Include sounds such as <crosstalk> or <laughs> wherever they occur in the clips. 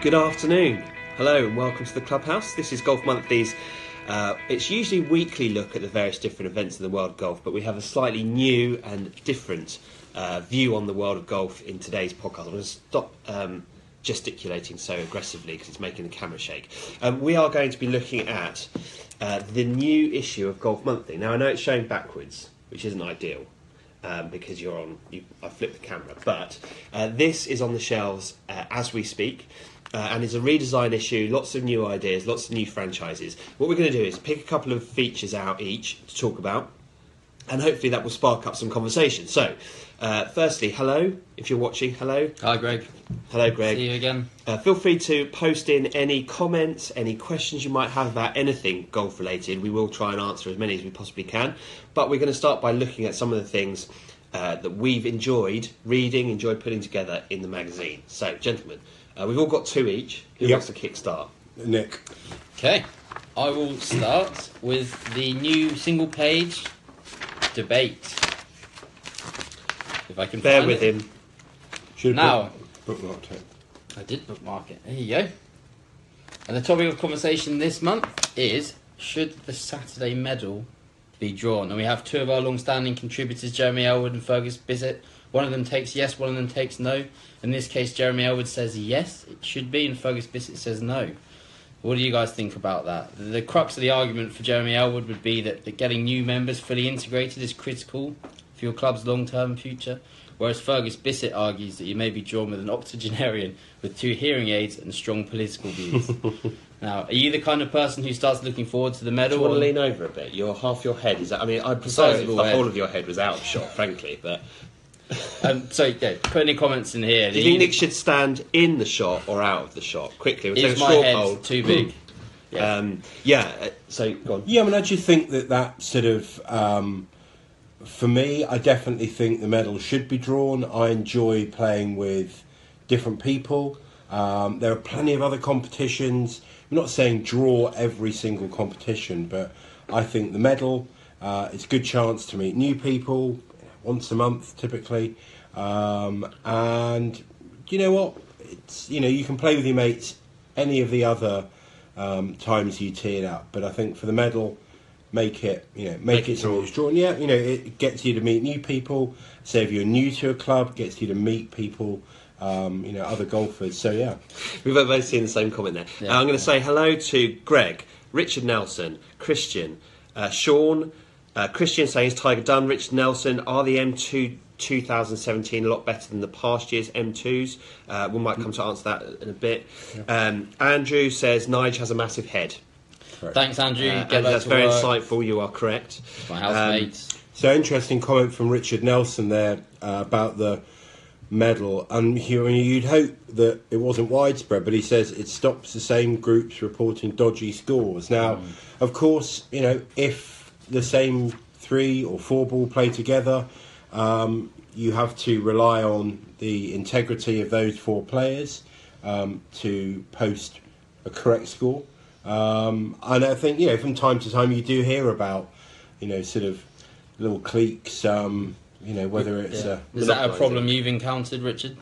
Good afternoon. Hello and welcome to the Clubhouse. This is Golf Monthly's. Uh, it's usually weekly look at the various different events in the world of golf, but we have a slightly new and different uh, view on the world of golf in today's podcast. I'm going to stop um, gesticulating so aggressively because it's making the camera shake. Um, we are going to be looking at uh, the new issue of Golf Monthly. Now, I know it's showing backwards, which isn't ideal. Um, because you're on, you, I flipped the camera, but uh, this is on the shelves uh, as we speak. Uh, and it's a redesign issue, lots of new ideas, lots of new franchises. What we're going to do is pick a couple of features out each to talk about, and hopefully that will spark up some conversation. So, uh, firstly, hello, if you're watching, hello. Hi, Greg. Hello, Greg. See you again. Uh, feel free to post in any comments, any questions you might have about anything golf related. We will try and answer as many as we possibly can. But we're going to start by looking at some of the things uh, that we've enjoyed reading, enjoyed putting together in the magazine. So, gentlemen, uh, we've all got two each. Who Yep. wants to kickstart? Nick. Okay. I will start with the new single page debate. If I can Bear find with it. him. Should Now. book, bookmarked it. I did bookmark it. There you go. And the topic of conversation this month is should the Saturday medal be drawn? And we have two of our long-standing contributors, Jeremy Ellwood and Fergus Bisset. One of them takes yes, one of them takes no. In this case, Jeremy Ellwood says yes, it should be, and Fergus Bisset says no. What do you guys think about that? The, crux of the argument for Jeremy Ellwood would be that, that getting new members fully integrated is critical for your club's long-term future. Whereas Fergus Bisset argues that you may be drawn with an octogenarian with two hearing aids and strong political views. <laughs> now, are you the kind of person who starts looking forward to the Do medal? you want to lean over a bit? Your half your head is. I mean, size if of the whole of your head was out of shot, frankly. But um, so, yeah, put any comments in here. do you think Nick should stand in the shot or out of the shot? Quickly, we'll take is a my straw head poll. too big? <clears throat> Yeah. Um, yeah. uh, So go on. Yeah, I mean, I just think that that sort of, um, for me, I definitely think the medal should be drawn. I enjoy playing with different people. Um, there are plenty of other competitions. I'm not saying draw every single competition, but I think the medal uh, it's a good chance to meet new people once a month, typically. Um, and you know what? It's you know you can play with your mates any of the other um, times you tee it up, but I think for the medal, make it you know make, Make it it something drawn. that's drawn. Yeah, you know it gets you to meet new people. Say if you're new to a club, gets you to meet people. Um, you know other golfers. So yeah, We've both seen the same comment there. Yeah. Uh, I'm going to say hello to Greg, Richard Nelson, Christian, uh, Sean, uh, Christian saying it's Tiger Dunn, Richard Nelson. Are the M2 2017 a lot better than the past year's M2s? Uh, we might come to answer that in a bit. Um, Andrew says Nige has a massive head. Thanks, Andrew. Uh, Get and back that's very work. insightful. You are correct. My Um, housemates. So interesting comment from Richard Nelson there uh, about the medal, and you, I mean, you'd hope that it wasn't widespread, but he says it stops the same groups reporting dodgy scores. Now, of course, you know if the same three or four ball play together, um, you have to rely on the integrity of those four players um, to post a correct score. Um, and I think you know from time to time you do hear about you know sort of little cliques. Um, you know whether it's Yeah. Is that a problem you've encountered, Richard?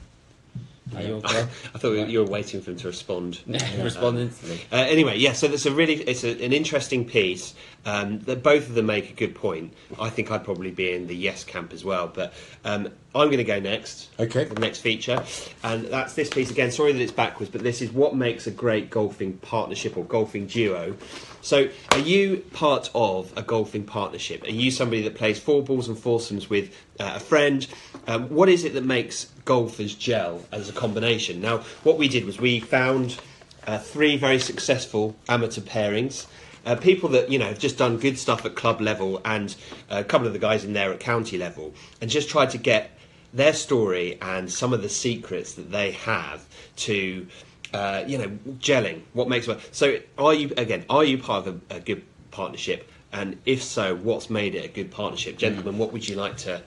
At your club? I thought you were waiting for him to respond. <laughs> Respond instantly. Uh, anyway, yeah. So that's a really it's a, an interesting piece. Um, that both of them make a good point. I think I'd probably be in the yes camp as well. But um, I'm going to go next. Okay. The next feature, and that's this piece again. Sorry that it's backwards, but this is what makes a great golfing partnership or golfing duo. So, are you part of a golfing partnership? Are you somebody that plays four balls and foursomes with uh, a friend? Um, what is it that makes golfers gel as a combination? Now, what we did was we found uh, three very successful amateur pairings. Uh, people that you know have just done good stuff at club level, and uh, a couple of the guys in there at county level, and just tried to get their story and some of the secrets that they have to, uh, you know, gelling. What makes it? So, are you again? Are you part of a, a good partnership? And if so, what's made it a good partnership, gentlemen? What would you like to?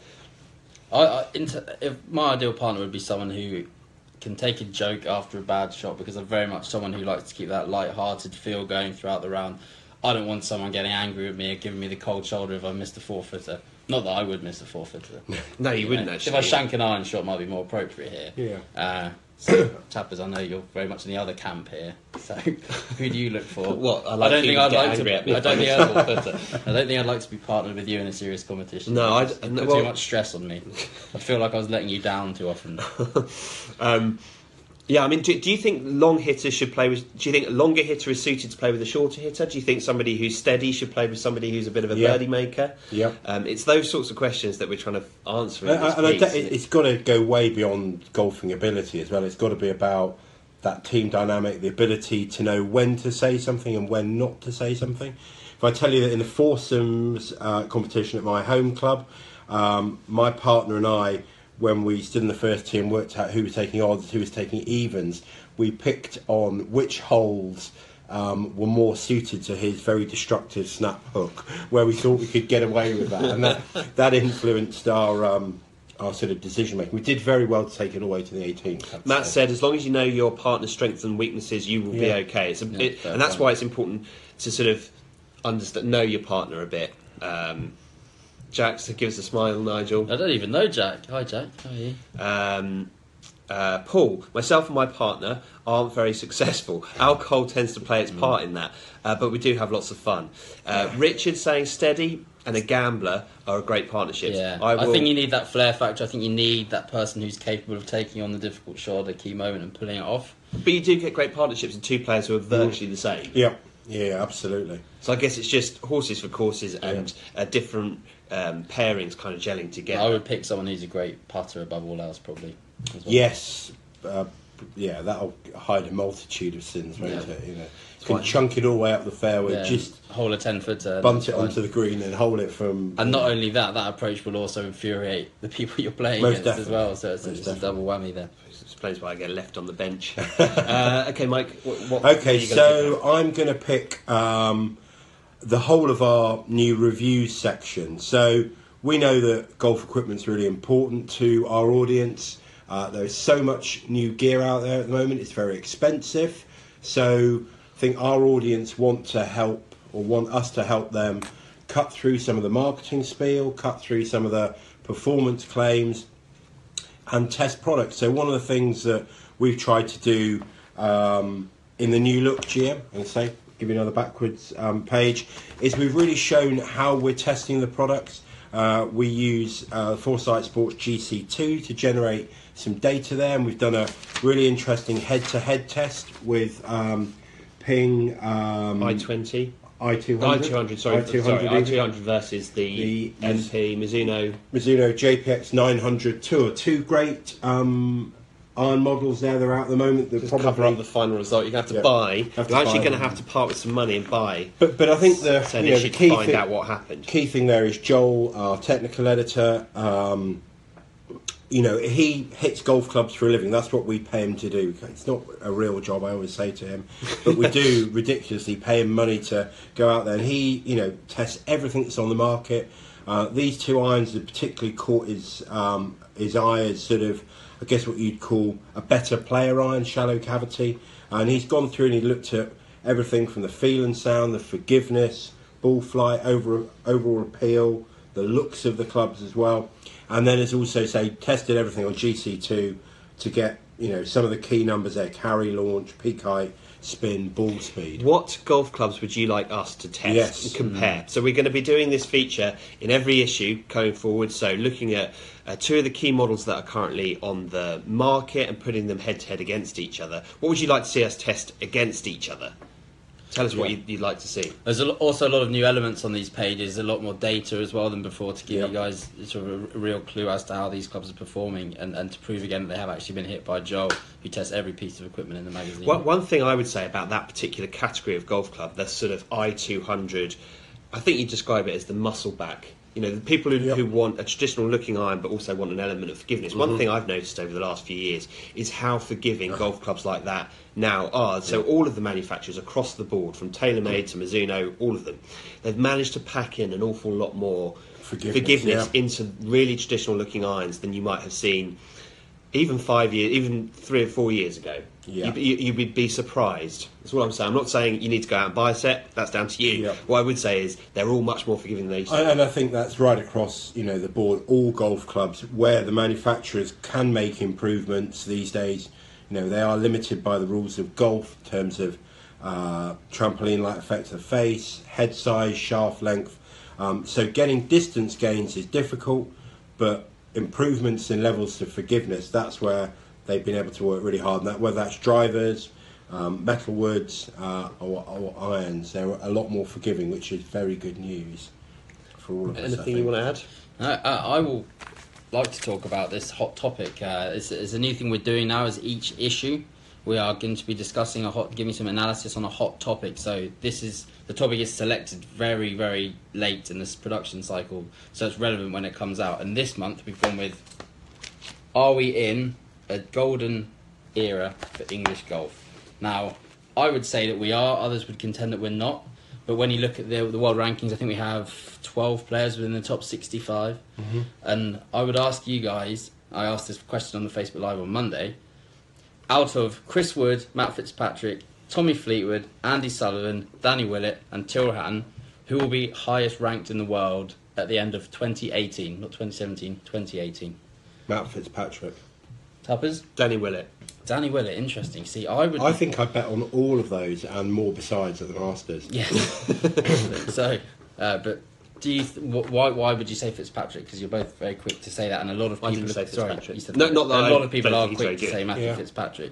I, I, inter, if my ideal partner would be someone who can take a joke after a bad shot because I'm very much someone who likes to keep that light-hearted feel going throughout the round. I don't want someone getting angry with me or giving me the cold shoulder if I missed a four footer. Not that I would miss a forfeited. <laughs> No, you wouldn't know. actually. If I shank an iron shot, might be more appropriate here. Yeah. Uh, so, <coughs> Tappers, I know you're very much in the other camp here. So, <laughs> who do you look for? What, I like don't think I'd like to. at me I don't think I I'd, <laughs> miss. I don't think I'd like to be partnered with you in a serious competition. No, I'd- just no, put well- too much stress on me. I feel like I was letting you down too often. Um, yeah, I mean, do, do you think long hitters should play with? Do you think a longer hitter is suited to play with a shorter hitter? Do you think somebody who's steady should play with somebody who's a bit of a Yeah. birdie maker? Yeah. Um, it's those sorts of questions that we're trying to answer. In And, this and I piece. don't- it- it's got to go way beyond golfing ability as well. It's got to be about that team dynamic, the ability to know when to say something and when not to say something. If I tell you that in the foursomes uh, competition at my home club, um, my partner and I, when we stood in the first tee and worked out who was taking odds, who was taking evens, we picked on which holes um, were more suited to his very destructive snap hook, where we thought we could get away with that, and that that influenced our um, our sort of decision making. We did very well to take it all the way to the 18th. Matt say. said, as long as you know your partner's strengths and weaknesses, you will be okay. A, Yeah, it, and that's point. why it's important to sort of understand, know your partner a bit. Um, Jack, so give us a smile, Nigel. I don't even know Jack. Hi, Jack. How are you? Um, uh, Paul, myself and my partner aren't very successful. Alcohol tends to play its Mm. part in that, uh, but we do have lots of fun. Uh, Richard saying steady and a gambler are a great partnership. Yeah, I, I, think you need that flair factor. I think you need that person who's capable of taking on the difficult shot at a key moment and pulling it off. but you do get great partnerships in two players who are virtually the same. Yeah, yeah, absolutely. So I guess it's just horses for courses and uh, different um, pairings kind of gelling together. I would pick someone who's a great putter above all else, probably. well. Yes, uh, yeah, that'll hide a multitude of sins, won't Yeah. it? You know, you can chunk it all the way up the fairway, Yeah, just hole a ten footer, bunt it onto the green and hold it from. And not only that, that approach will also infuriate the people you're playing Most against as well. So it's, Most it's a double whammy there. It's explains why I get left on the bench. <laughs> uh, okay, Mike. What, what what are Okay, you gonna pick so I'm going to pick um, the whole of our new reviews section. So we know that golf equipment's really important to our audience. Uh, there's so much new gear out there at the moment; it's very expensive. So I think our audience want to help, or want us to help them, cut through some of the marketing spiel, cut through some of the performance claims, and test products. So one of the things that we've tried to do um, in the new look GM, and say give you another backwards um, page, is we've really shown how we're testing the products. Uh, we use uh, Foresight Sports GC2 to generate some data there, and we've done a really interesting head-to-head test with um, Ping um, I twenty. i200. I200, sorry, i200 sorry. I200 versus the, The MP Mizuno. Mizuno JPX 900 Tour. Two great um, iron models there. They're out at the moment. They're Just probably, cover up the final result. You're going to have to Yeah. buy. Have to You're actually buy going to have to part with some money and buy. but but I think the, So you know, the should key find thing, out what happened. key thing there is Joel, our technical editor. Um, you know, he hits golf clubs for a living. That's what we pay him to do. It's not a real job, I always say to him, but we do <laughs> ridiculously pay him money to go out there. And he, you know, tests everything that's on the market. Uh, these two irons have particularly caught his um, his eye as sort of, I guess, what you'd call a better player iron, shallow cavity. And he's gone through and he looked at everything from the feel and sound, the forgiveness, ball flight, over, overall appeal, the looks of the clubs as well, and then has also say tested everything on GC2 to get you know some of the key numbers there: carry, launch, peak height, spin, ball speed. What golf clubs would you like us to test Yes. and compare? So we're going to be doing this feature in every issue going forward. So looking at uh, two of the key models that are currently on the market and putting them head to head against each other. What would you like to see us test against each other? Tell us what you'd, you'd like to see. There's a also a lot of new elements on these pages, a lot more data as well than before to give Yep. you guys sort of a, real clue as to how these clubs are performing and, and to prove again that they have actually been hit by Joel, who tests every piece of equipment in the magazine. One, one thing I would say about that particular category of golf club, the sort of I two hundred, I think you describe it as the muscle back. You know, the people who, Yep. who want a traditional looking iron but also want an element of forgiveness. One mm-hmm. thing I've noticed over the last few years is how forgiving golf clubs like that now are. So all of the manufacturers across the board, from TaylorMade mm-hmm. to Mizuno, all of them, they've managed to pack in an awful lot more Forgiveness, forgiveness yeah. into really traditional looking irons than you might have seen even five years, even three or four years ago, Yeah. you'd, you, would be surprised. That's what I'm saying. I'm not saying you need to go out and buy a set. That's down to you. Yeah. What I would say is they're all much more forgiving than they used to. And I think that's right across, you know, the board. All golf clubs where the manufacturers can make improvements these days. You know, they are limited by the rules of golf in terms of uh, trampoline-like effects of face, head size, shaft length. Um, so getting distance gains is difficult, but improvements in levels of forgiveness—that's where they've been able to work really hard. And that whether that's drivers, um, metal woods, uh, or, or irons, they're a lot more forgiving, which is very good news for all of us. Anything you want to add? I, I, I will like to talk about this hot topic. Uh, it's, it's a new thing we're doing now. Is each issue we are going to be discussing a hot, giving some analysis on a hot topic. So this is the topic is selected very very late in this production cycle, so it's relevant when it comes out. And this month we've gone with: Are we in a golden era for English golf? Now, I would say that we are. Others would contend that we're not. But when you look at the, the world rankings, I think we have 12 players within the top 65. Mm-hmm. And I would ask you guys, I asked this question on the Facebook Live on Monday, out of Chris Wood, Matt Fitzpatrick, Tommy Fleetwood, Andy Sullivan, Danny Willett, and Tilhan, who will be highest ranked in the world at the end of 2018, not 2017, 2018? Matt Fitzpatrick. Tuppers? Danny Willett. Danny Willett, interesting. See, I would. I think I bet on all of those and more besides at the Masters. Yes. <laughs> so, uh, but do you? Th- wh- why? Why would you say Fitzpatrick? Because you're both very quick to say that, and a lot of I people. didn't say sorry, Fitzpatrick. you said No, that. not that a I lot of people don't are think he's quick very to say. Matthew Yeah. Fitzpatrick.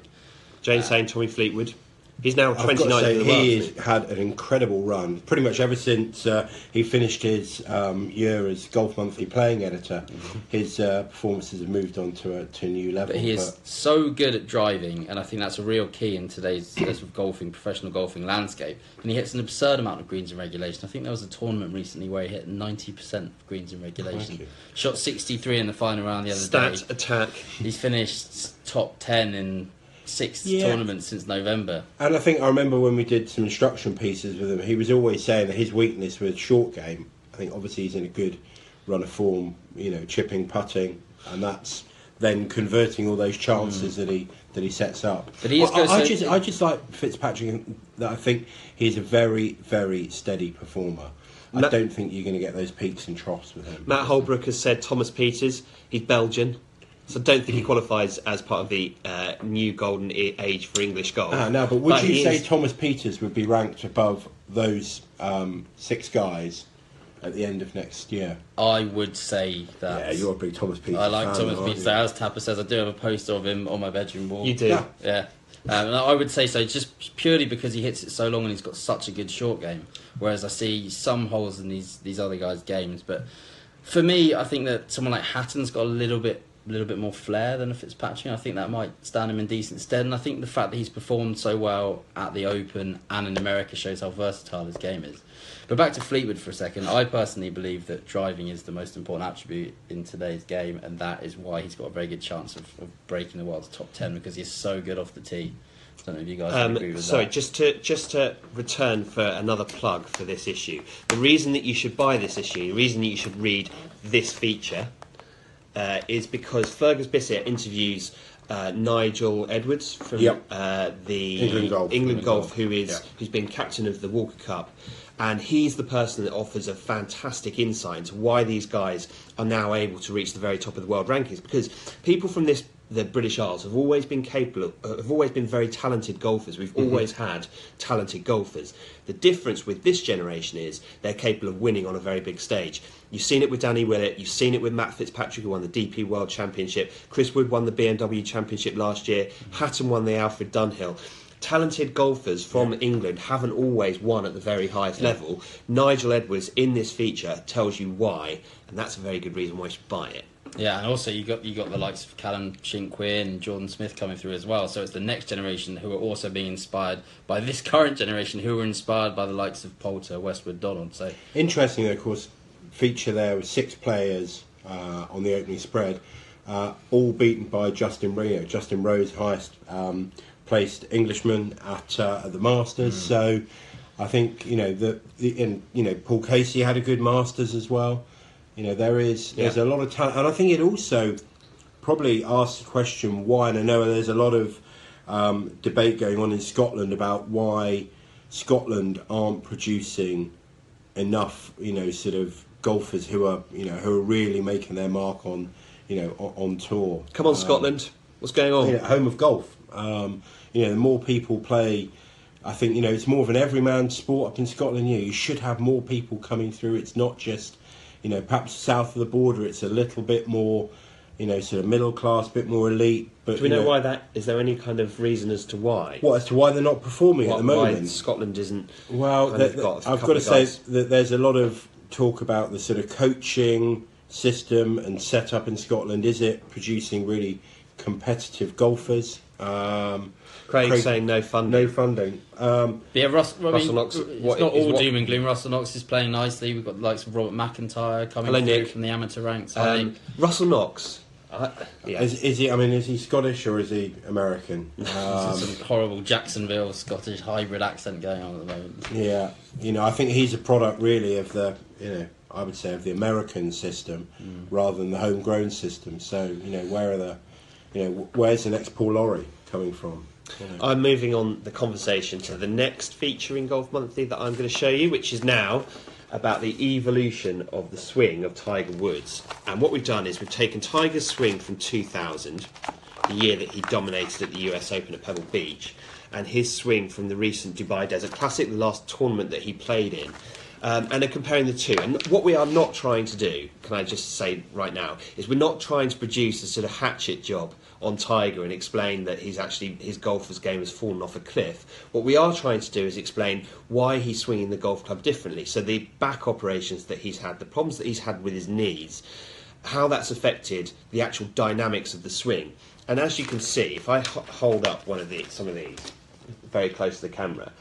James saying Tommy Fleetwood. He's now I've got to say, in the world. he isn't has had an incredible run. Pretty much ever since uh, he finished his um, year as Golf Monthly playing editor, his uh, performances have moved on to a, to a new level. But he is so good at driving, and I think that's a real key in today's sort of golfing, professional golfing landscape. And he hits an absurd amount of greens in regulation. I think there was a tournament recently where he hit 90% of greens in regulation. Shot 63 in the final round the other Stat day. Stat attack. He's finished top 10 in six Yeah. tournaments since November. And I think I remember when we did some instruction pieces with him, he was always saying that his weakness was short game. I think obviously he's in a good run of form, you know, chipping, putting, and that's then converting all those chances hmm. that he that he sets up. But he is I, I just I just like Fitzpatrick. That I think he's a very very steady performer. I don't think you're going to get those peaks and troughs with him. Matt Holbrook has said Thomas Pieters. He's Belgian. So I don't think he qualifies as part of the uh, new golden e- age for English golf. Ah, no, but would you say is- Thomas Pieters would be ranked above those um, six guys at the end of next year? I would say that. Yeah, you're a big Thomas Pieters. I like fan, Thomas aren't Pieters. you? As Tapper says, I do have a poster of him on my bedroom wall. You do. Yeah. Yeah. Um, I would say so, just purely because he hits it so long and he's got such a good short game. Whereas I see some holes in these these other guys' games, but for me, I think that someone like Hatton's got a little bit a little bit more flair than a Fitzpatrick. I think that might stand him in decent stead. And I think the fact that he's performed so well at the Open and in America shows how versatile his game is. But back to Fleetwood for a second. I personally believe that driving is the most important attribute in today's game, and that is why he's got a very good chance of, of breaking the world's top ten because he's so good off the tee. I don't know if you guys would agree Um, with sorry, that. just to just to return for another plug for this issue. The reason that you should buy this issue, the reason that you should read this feature, uh, is because Fergus Bisset interviews uh, Nigel Edwards from Yep. uh, the England Golf. England Golf. who is Yeah. who's been captain of the Walker Cup. And he's the person that offers a fantastic insight into why these guys are now able to reach the very top of the world rankings. Because people from this, the British Isles, have always been capable, of, have always been very talented golfers. We've mm-hmm. always had talented golfers. The difference with this generation is they're capable of winning on a very big stage. You've seen it with Danny Willett. You've seen it with Matt Fitzpatrick, who won the DP World Championship. Chris Wood won the BMW Championship last year. Mm-hmm. Hatton won the Alfred Dunhill talented golfers from England haven't always won at the very highest level. Nigel Edwards in this feature tells you why, and that's a very good reason why you should buy it. Yeah, and also you got you got the likes of Callum Shinkwin and Jordan Smith coming through as well. So it's the next generation who are also being inspired by this current generation who were inspired by the likes of Poulter, Westwood, Donald. So Interestingly, of course, feature there with six players uh, on the opening spread, uh, all beaten by Justin Rowe. Justin Rose, highest um, placed Englishman at, uh, at the Masters. So I think you know the, the and, you know Paul Casey had a good Masters as well. You know there is there's Yeah. a lot of talent, and I think it also probably asks the question why. And I know there's a lot of um, debate going on in Scotland about why Scotland aren't producing enough, you know, sort of golfers who are, you know, who are really making their mark on, you know, on, on tour. Come on, Um, Scotland. What's going on? you know, home of golf. Um, you know, the more people play, I think you know it's more of an everyman sport up in Scotland. You know, you should have more people coming through. It's not just, you know, perhaps south of the border. It's a little bit more, you know, sort of middle class, bit more elite. But Do we you know why that? Is there any kind of reason as to why? What as to why they're not performing Why- at the moment? Scotland isn't? Well, kind th- of th- got I've got to say that there's a lot of talk about the sort of coaching system and setup in Scotland. Is it producing really competitive golfers? Um, Craig, Craig- saying no funding. no funding. Um, But yeah, Russ, I mean, Russell Knox, it's what- not all what- doom and gloom. Russell Knox is playing nicely. We've got the likes of Robert McIntyre coming Hello, through Nick. from the amateur ranks. Hi, Um, Nick. Russell Knox. I, yeah. is, is he? I mean, is he Scottish or is he American? <laughs> Um, Some horrible Jacksonville Scottish hybrid accent going on at the moment. yeah, you know, I think he's a product really of the, you know, I would say of the American system rather than the homegrown system. So, you know, where are the, you know, where's the next Paul Lawrie coming from? I'm moving on the conversation to the next feature in Golf Monthly that I'm going to show you, which is now about the evolution of the swing of Tiger Woods. And what we've done is we've taken Tiger's swing from 2000, the year that he dominated at the US Open at Pebble Beach, and his swing from the recent Dubai Desert Classic, the last tournament that he played in. Um, and are comparing the two. And what we are not trying to do, can I just say right now, is we're not trying to produce a sort of hatchet job on Tiger and explain that he's actually his golfer's game has fallen off a cliff. What we are trying to do is explain why he's swinging the golf club differently. So the back operations that he's had, the problems that he's had with his knees, how that's affected the actual dynamics of the swing. And as you can see, if I hold up one of these, some of these, very close to the camera,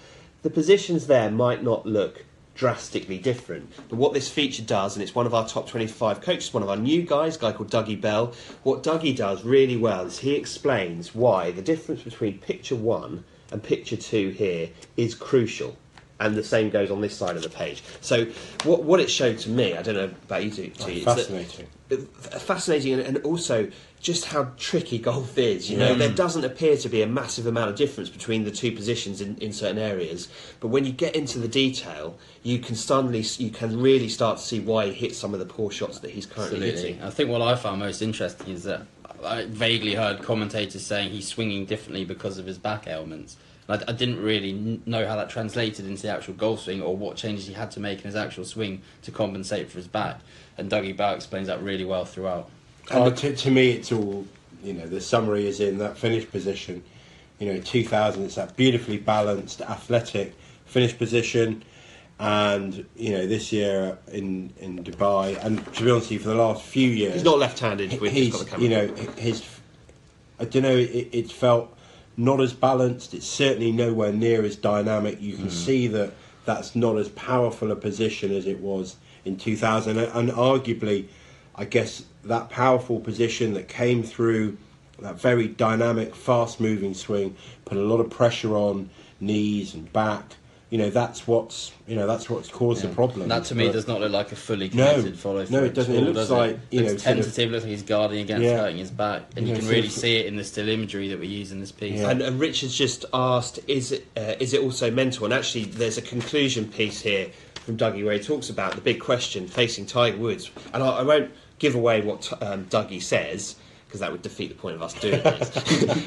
the positions there might not look drastically different. But what this feature does, and it's one of our top 25 coaches, one of our new guys, a guy called Dougie Bell, what Dougie does really well is he explains why the difference between picture one and picture two here is crucial. And the same goes on this side of the page. So, what, what it showed to me, I don't know about you two, oh, to you, is that- Fascinating. fascinating and, and also just how tricky golf is. You know, Yeah. there doesn't appear to be a massive amount of difference between the two positions in, in certain areas, but when you get into the detail, you can suddenly you can really start to see why he hits some of the poor shots that he's currently Absolutely. hitting. I think what I found most interesting is that I vaguely heard commentators saying he's swinging differently because of his back ailments. I, I didn't really know how that translated into the actual golf swing or what changes he had to make in his actual swing to compensate for his back. And Dougie Bell explains that really well throughout. Oh, to, to me, it's all you know. The summary is in that finish position. You know, 2000. It's that beautifully balanced, athletic finish position, and you know this year in in Dubai, and to be honest, you, for the last few years, He's not left-handed. He's got the camera. you know his. I don't know. It, it felt not as balanced. It's certainly nowhere near as dynamic. You can hmm. see that that's not as powerful a position as it was in 2000, and, and arguably, I guess that powerful position that came through that very dynamic, fast-moving swing put a lot of pressure on knees and back. You know that's what's you know that's what's caused the problem. That to me But- does not look like a fully No. committed follow through. No, it doesn't. It looks does like, you looks know, sort of- tentative. Looks like he's guarding against Yeah. hurting his back, and Yeah, you can really see it in the still imagery that we use in this piece. Yeah. And, and Richard's just asked, is it, uh, is it also mental? And actually, there's a conclusion piece here from Dougie where he talks about the big question facing Tiger Woods. And I, I won't give away what um, Dougie says because that would defeat the point of us doing this.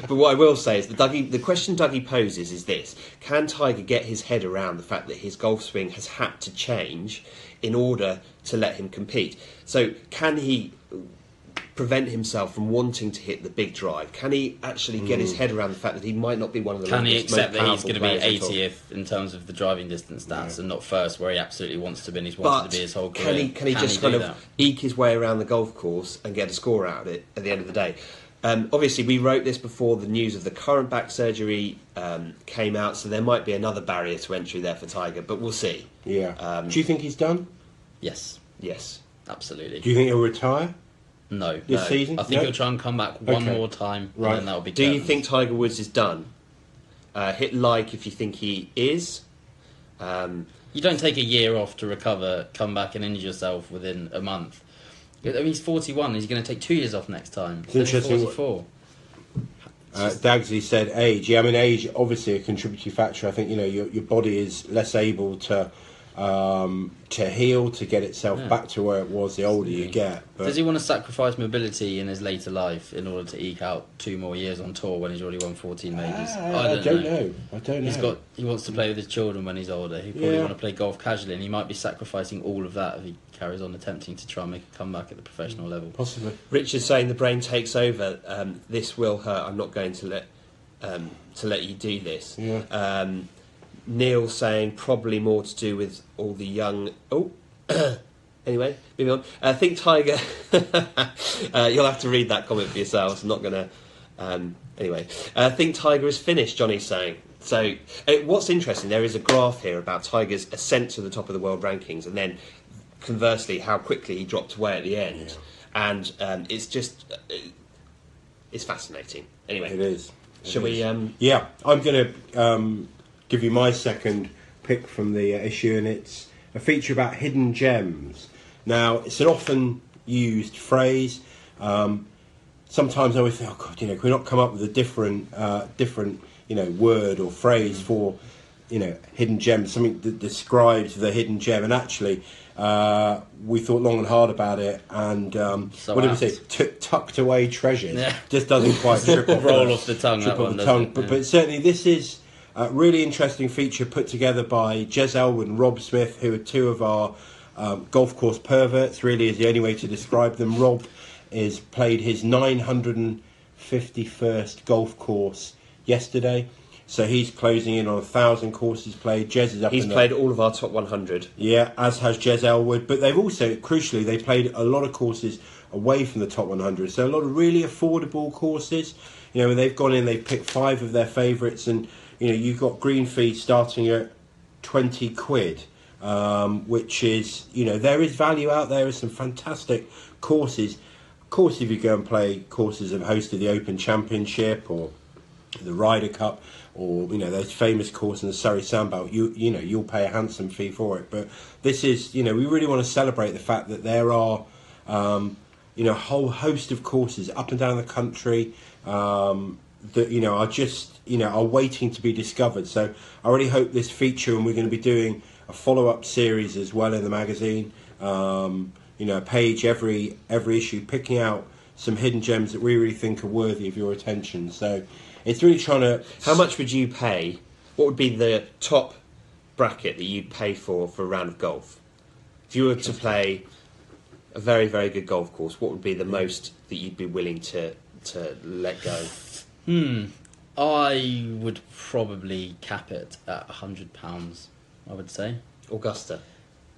<laughs> but what I will say is the Dougie, the question Dougie poses is this: Can Tiger get his head around the fact that his golf swing has had to change in order to let him compete? So can he? Prevent himself from wanting to hit the big drive? Can he actually get his head around the fact that he might not be one of the Can he accept most that he's going to be players at all? 80th in terms of the driving distance stats and not first, where he absolutely wants to be and he's wanted But to be his whole career? can he can he just do kind of that? eke his way around the golf course and get a score out of it at the end of the day? Um, obviously, we wrote this before the news of the current back surgery um, came out, so there might be another barrier to entry there for Tiger, but we'll see. Yeah. Um, Do you think he's done? Yes, Yes. absolutely. Do you think he'll retire? No, This no. season? I think No? he'll try and come back one Okay. more time, Right. and then that'll be. Do you think Tiger Woods is done? Uh, hit like if you think he is. Um, You don't take a year off to recover, come back and injure yourself within a month. I mean, he's 41. He's going to take two years off next time. It's interesting what- 44. Uh, Dagsley said age. Yeah, I mean age obviously a contributory factor. I think you know your your body is less able to um, to heal to get itself Yeah. back to where it was the older you get. But Does he want to sacrifice mobility in his later life in order to eke out two more years on tour when he's already won 14 majors? Ah, I, don't know. I don't know. He's got. He wants to play with his children when he's older. He probably Yeah. want to play golf casually, and he might be sacrificing all of that if he carries on attempting to try and make a comeback at the professional level. possibly. Richard's saying the brain takes over. Um, this will hurt. I'm not going to let um, to let you do this. Yeah. Um, Neil saying probably more to do with all the young. Oh, <coughs> anyway, moving on. I think Tiger. <laughs> uh, you'll have to read that comment for yourselves. I'm not going to. Um, anyway, I think Tiger is finished. Johnny's saying. So, uh, what's interesting? There is a graph here about Tiger's ascent to the top of the world rankings, and then conversely, how quickly he dropped away at the end. And um, it's just. Uh, it's fascinating. Anyway, It is. It Shall we, um, yeah, I'm going to um, give you my second pick from the uh, issue, and it's a feature about hidden gems. Now, it's an often used phrase. Um, sometimes I always think, oh God, you know, can we not come up with a different, uh, different, you know, word or phrase for, you know, hidden gem, something that describes the hidden gem. And actually, uh, we thought long and hard about it, and um, So what did we say? T- tucked away treasures. Yeah. Just doesn't quite <laughs> trip off Roll the- off the tongue, trip off the tongue. But, Yeah. but certainly, this is a really interesting feature put together by Jez Ellwood and Rob Smith, who are two of our um, golf course perverts. Really, is the only way to describe them. Rob is played his 951st golf course yesterday, so he's closing in on a thousand courses played. Jez is up. he's in the- played all of our top 100. yeah, as has Jez Ellwood. But they've also, crucially, they played a lot of courses away from the top 100. So a lot of really affordable courses. You know, they've gone in, they've picked five of their favourites, and you know, you've got green fee starting at 20 quid, um, which is, you know, there is value out there. There's some fantastic courses. Of course, if you go and play courses that have hosted the Open Championship or the Ryder Cup or you know those famous courses in the Surrey Sandbelt, you you know you'll pay a handsome fee for it. But this is you know we really want to celebrate the fact that there are um, you know a whole host of courses up and down the country um, that you know are just you know are waiting to be discovered. So I really hope this feature, and we're going to be doing a follow up series as well in the magazine. Um, you know, a page every every issue, picking out some hidden gems that we really think are worthy of your attention. So it's really trying to. How much would you pay? What would be the top bracket that you'd pay for for a round of golf? If you were to play a very, very good golf course, what would be the most that you'd be willing to, to let go? Hmm. I would probably cap it at hundred pounds. I would say. Augusta.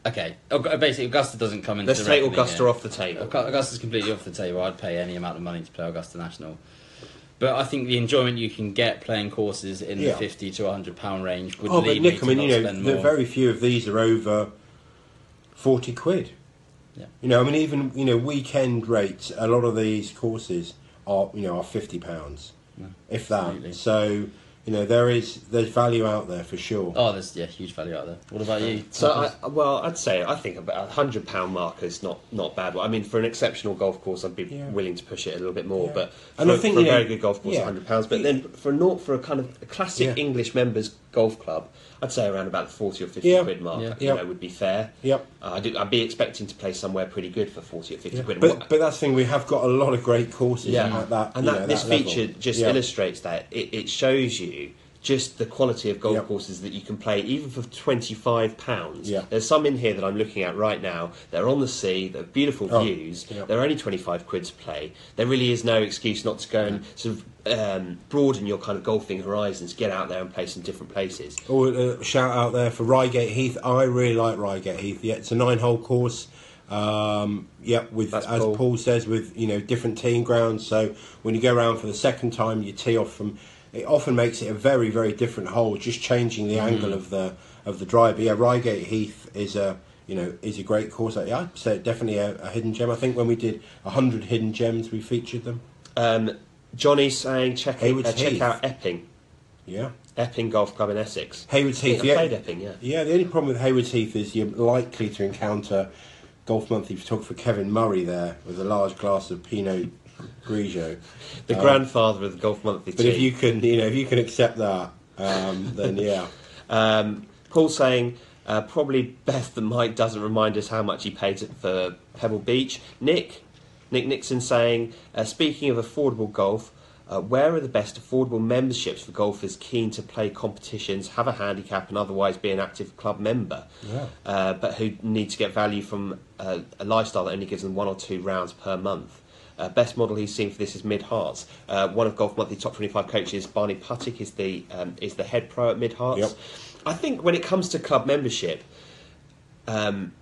Okay. Basically, Augusta doesn't come into. Let's take Augusta here. off the table. Augu- Augusta's completely off the table. I'd pay any amount of money to play Augusta National. But I think the enjoyment you can get playing courses in Yeah. the fifty to hundred pound range would Oh, but lead Nick, me I mean, not you know, very few of these are over forty quid. Yeah. You know, I mean, even you know, weekend rates. A lot of these courses are you know are fifty pounds, Yeah, if that. absolutely. So you know, there is there's value out there for sure. Oh, there's yeah, huge value out there. What about you? So, I, well, I'd say I think about a hundred pound marker is not not bad. I mean, for an exceptional golf course, I'd be Yeah. willing to push it a little bit more. Yeah. But And for, I think, for a you know, very good golf course, yeah. hundred pounds. But then for a not for a kind of a classic Yeah. English members golf club, I'd say around about the forty or fifty Yeah. quid mark. Yeah. You Yeah. know, would be fair. Yep. Uh, I'd, I'd be expecting to play somewhere pretty good for forty or fifty Yeah. quid. But What- but that's the thing. We have got a lot of great courses yeah, at that. and that know, this that feature just Yeah. illustrates that. It, it shows you just the quality of golf Yep. courses that you can play, even for twenty five pounds. Yeah. There's some in here that I'm looking at right now. They're on the sea. They're beautiful Oh, views. yep. They're only twenty five quid to play. There really is no excuse not to go and sort of um, broaden your kind of golfing horizons. Get out there and play some different places. Oh, uh, shout out there for Reigate Heath. I really like Reigate Heath. Yeah, it's a nine-hole course. Um, yeah, with That's as Paul. Paul says, with you know different teeing grounds. So when you go around for the second time, you tee off from. It often makes it a very very different hole, just changing the angle of the of the drive. But yeah, Reigate Heath is a you know is a great course. Yeah, I'd say definitely a, a hidden gem. I think when we did hundred hidden gems, we featured them. Um, Johnny's saying check Haywards uh, check out Epping, Yeah, Epping Golf Club in Essex. Haywards Heath. I Yeah, played Epping, yeah. Yeah, the only problem with Haywards Heath is you're likely to encounter Golf Monthly photographer Kevin Murray there with a large glass of Pinot Grigio. The Um, grandfather of the Golf Monthly But team. if you can, you know, if you can accept that, um, then yeah. <laughs> Um, Paul saying uh, probably Beth that Mike doesn't remind us how much he paid for Pebble Beach. Nick, Nick Nixon saying, uh, speaking of affordable golf, uh, where are the best affordable memberships for golfers keen to play competitions, have a handicap, and otherwise be an active club member, Yeah. uh, but who need to get value from uh, a lifestyle that only gives them one or two rounds per month? Uh, best model he's seen for this is Mid Herts. Uh, one of Golf Monthly top 25 coaches, Barney Puttick, is the um, is the head pro at Mid Herts. Yep. I think when it comes to club membership, um,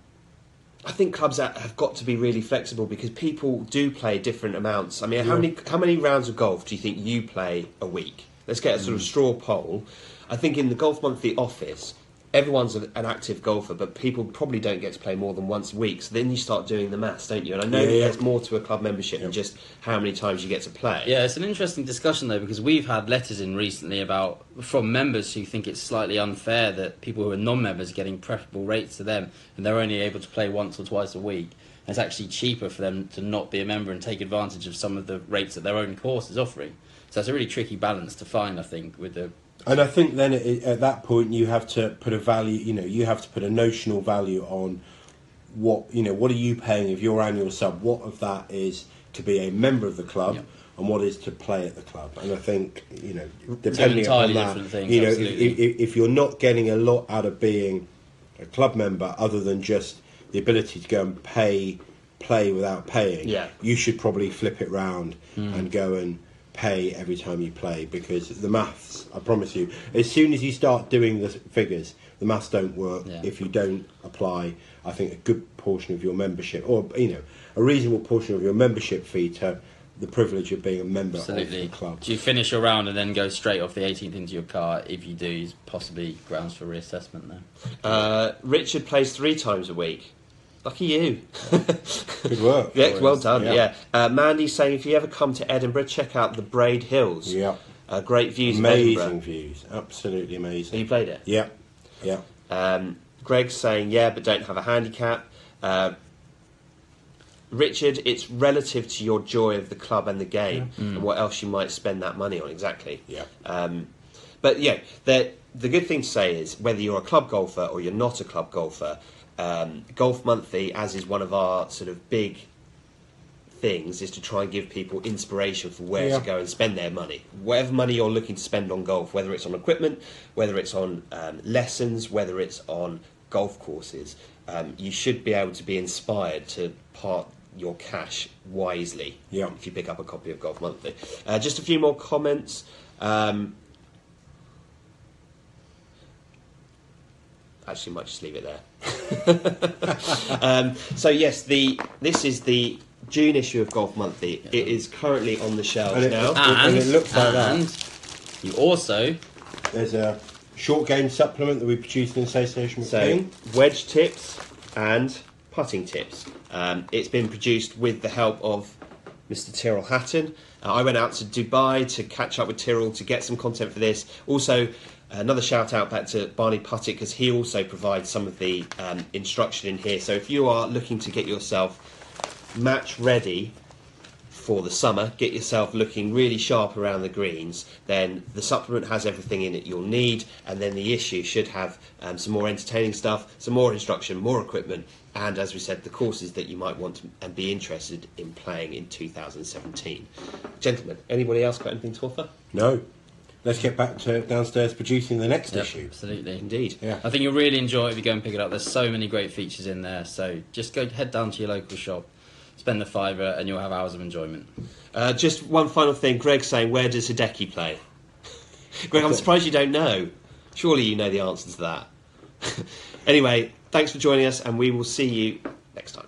I think clubs have got to be really flexible because people do play different amounts. I mean, how many how many rounds of golf do you think you play a week? Let's get a sort Mm. of straw poll. I think in the Golf Monthly office, everyone's an active golfer, but people probably don't get to play more than once a week. So then you start doing the maths, don't you? And I know Yeah, that yeah. there's more to a club membership than just how many times you get to play. Yeah, it's an interesting discussion though because we've had letters in recently about from members who think it's slightly unfair that people who are non-members are getting preferable rates to them and they're only able to play once or twice a week. And it's actually cheaper for them to not be a member and take advantage of some of the rates that their own course is offering. So it's a really tricky balance to find, I think, with the And I think then it, at that point you have to put a value. You know, you have to put a notional value on what you know. What are you paying of your annual sub? What of that is to be a member of the club, Yeah. and what is to play at the club? And I think you know, depending on that, things, you know, if, if, if you're not getting a lot out of being a club member, other than just the ability to go and pay, play without paying, Yeah. you should probably flip it round Hmm. and go and pay every time you play because the maths i promise you as soon as you start doing the figures the maths don't work Yeah. if you don't apply i think a good portion of your membership or you know a reasonable portion of your membership fee to the privilege of being a member absolutely. of the club Do you finish your round and then go straight off the 18th into your car? If you do, is possibly grounds for reassessment there. Uh, Richard plays three times a week. Lucky you. <laughs> good work Yeah, well done. Yeah. Yeah. Uh, Mandy's saying if you ever come to Edinburgh, check out the Braid Hills. yeah Uh, great views amazing views absolutely Have amazing you played it? yeah yeah Um, Greg's saying yeah, but don't have a handicap. Uh, Richard, it's relative to your joy of the club and the game, and what else you might spend that money on. Exactly. yeah Um, but yeah, the the good thing to say is whether you're a club golfer or you're not a club golfer, um, Golf Monthly, as is one of our sort of big things, is to try and give people inspiration for where Yeah. to go and spend their money. Whatever money you're looking to spend on golf, whether it's on equipment, whether it's on um, lessons, whether it's on golf courses, um, you should be able to be inspired to part your cash wisely Yeah. if you pick up a copy of Golf Monthly. Uh, just a few more comments. Um, actually, might just leave it there. <laughs> um, so yes, the this is the June issue of Golf Monthly. It is currently on the shelves And it- now. And it looks like that. you also there's a short game supplement that we produced in association with So King. wedge tips and putting tips. Um, it's been produced with the help of Mr. Tyrrell Hatton. Uh, I went out to Dubai to catch up with Tyrrell to get some content for this. Also, another shout out back to Barney Puttick because he also provides some of the um, instruction in here. So if you are looking to get yourself match ready for the summer, get yourself looking really sharp around the greens, then the supplement has everything in it you'll need, and then the issue should have um, some more entertaining stuff, some more instruction, more equipment, and as we said, the courses that you might want to, and be interested in playing in 2017. Gentlemen, anybody else got anything to offer? No. Let's get back to downstairs producing the next Yep, issue. absolutely. Indeed. Yeah. I think you'll really enjoy it if you go and pick it up. There's so many great features in there. So just go head down to your local shop, spend the fiver, and you'll have hours of enjoyment. Uh, just one final thing. Greg saying, where does Hideki play? <laughs> Greg, I'm surprised you don't know. Surely you know the answer to that. <laughs> anyway, thanks for joining us, and we will see you next time.